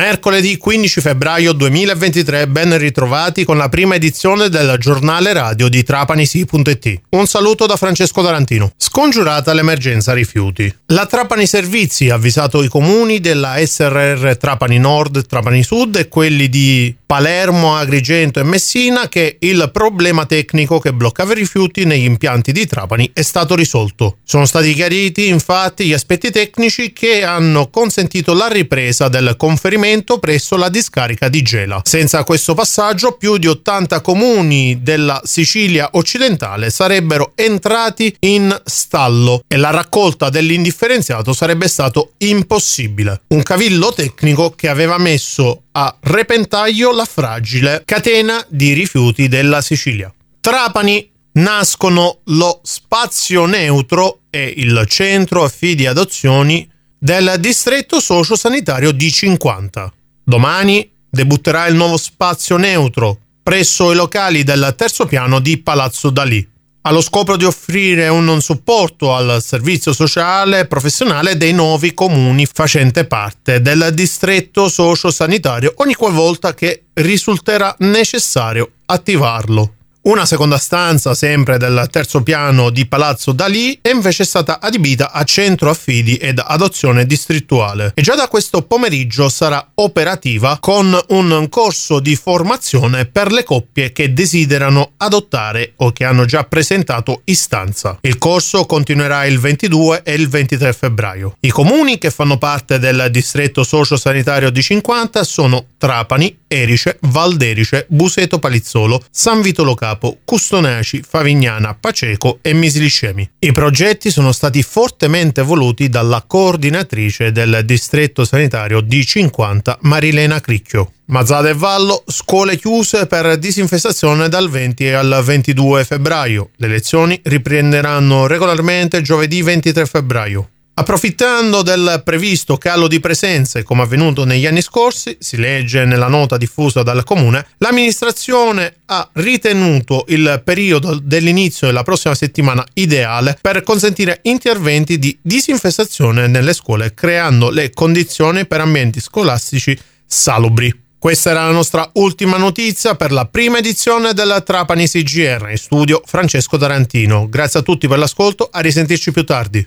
Mercoledì 15 febbraio 2023, ben ritrovati con la prima edizione del giornale radio di trapanisi.it. Un saluto da Francesco Tarantino. Scongiurata l'emergenza rifiuti. La Trapani Servizi ha avvisato i comuni della SRR Trapani Nord, Trapani Sud e quelli di Palermo, Agrigento e Messina che il problema tecnico che bloccava i rifiuti negli impianti di Trapani è stato risolto. Sono stati chiariti infatti gli aspetti tecnici che hanno consentito la ripresa del conferimento trasferimento presso la discarica di Gela. Senza questo passaggio più di 80 comuni della Sicilia occidentale sarebbero entrati in stallo e la raccolta dell'indifferenziato sarebbe stato impossibile. Un cavillo tecnico che aveva messo a repentaglio la fragile catena di rifiuti della Sicilia. Trapani nascono lo spazio neutro e il centro affidi adozioni del distretto sociosanitario di 50. Domani debutterà il nuovo spazio neutro presso i locali del terzo piano di Palazzo Dalì, allo scopo di offrire un supporto al servizio sociale e professionale dei nuovi comuni facente parte del distretto sociosanitario ogni qualvolta che risulterà necessario attivarlo. Una seconda stanza, sempre del terzo piano di Palazzo Dalì, è invece stata adibita a centro affidi ed adozione distrettuale e già da questo pomeriggio sarà operativa con un corso di formazione per le coppie che desiderano adottare o che hanno già presentato istanza. Il corso continuerà il 22 e il 23 febbraio. I comuni che fanno parte del distretto socio-sanitario di 50 sono Trapani, Erice, Valderice, Buseto Palizzolo, San Vito Locale, Capo, Custonaci, Favignana, Paceco e Misliscemi. I progetti sono stati fortemente voluti dalla coordinatrice del distretto sanitario D50 Marilena Cricchio. Mazzada e Vallo, scuole chiuse per disinfestazione dal 20 al 22 febbraio. Le lezioni riprenderanno regolarmente giovedì 23 febbraio. Approfittando del previsto calo di presenze, come avvenuto negli anni scorsi, si legge nella nota diffusa dal comune, l'amministrazione ha ritenuto il periodo dell'inizio della prossima settimana ideale per consentire interventi di disinfestazione nelle scuole, creando le condizioni per ambienti scolastici salubri. Questa era la nostra ultima notizia per la prima edizione della Trapani CGR. In studio Francesco Tarantino. Grazie a tutti per l'ascolto, a risentirci più tardi.